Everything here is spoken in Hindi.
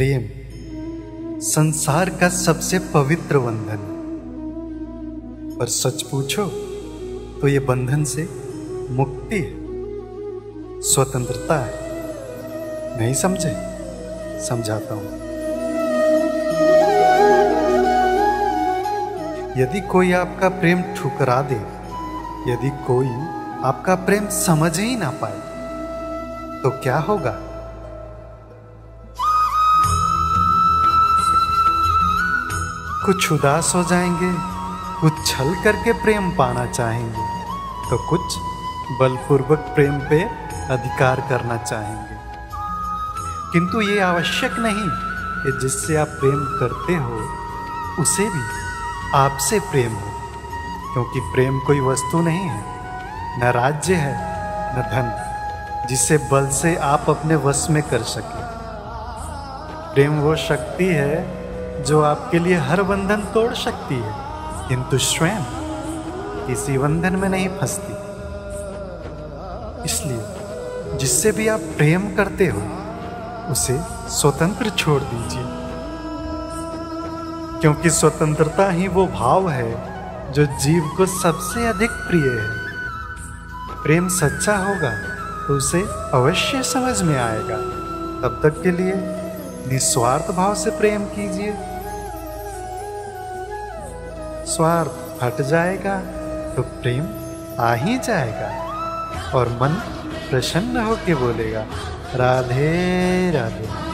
प्रेम, संसार का सबसे पवित्र बंधन। पर सच पूछो तो ये बंधन से मुक्ति है। स्वतंत्रता है। नहीं समझे? समझाता हूँ। यदि कोई आपका प्रेम ठुकरा दे, यदि कोई आपका प्रेम समझ ही ना पाए तो क्या होगा? कुछ उदास हो जाएँगे, कुछ छल करके प्रेम पाना चाहेंगे तो कुछ बलपूर्वक प्रेम पे अधिकार करना चाहेंगे। किंतु ये आवश्यक नहीं कि जिससे आप प्रेम करते हो, उसे भी आपसे प्रेम हो, क्योंकि प्रेम कोई वस्तु नहीं है, न राज्य है, न धन, जिसे बल से आप अपने वश में कर सके। प्रेम वो शक्ति है जो आपके लिए हर बंधन तोड़ सकती है, किंतु स्वयं किसी बंधन में नहीं फंसती। इसलिए जिससे भी आप प्रेम करते हो, उसे स्वतंत्र छोड़ दीजिए। क्योंकि स्वतंत्रता ही वो भाव है, जो जीव को सबसे अधिक प्रिय है। प्रेम सच्चा होगा तो उसे अवश्य समझ में आएगा। तब तक के लिए निस्वार्थ भाव से प्रेम कीजिए। स्वार्थ हट जाएगा तो प्रेम आ ही जाएगा और मन प्रसन्न होके बोलेगा, राधे राधे।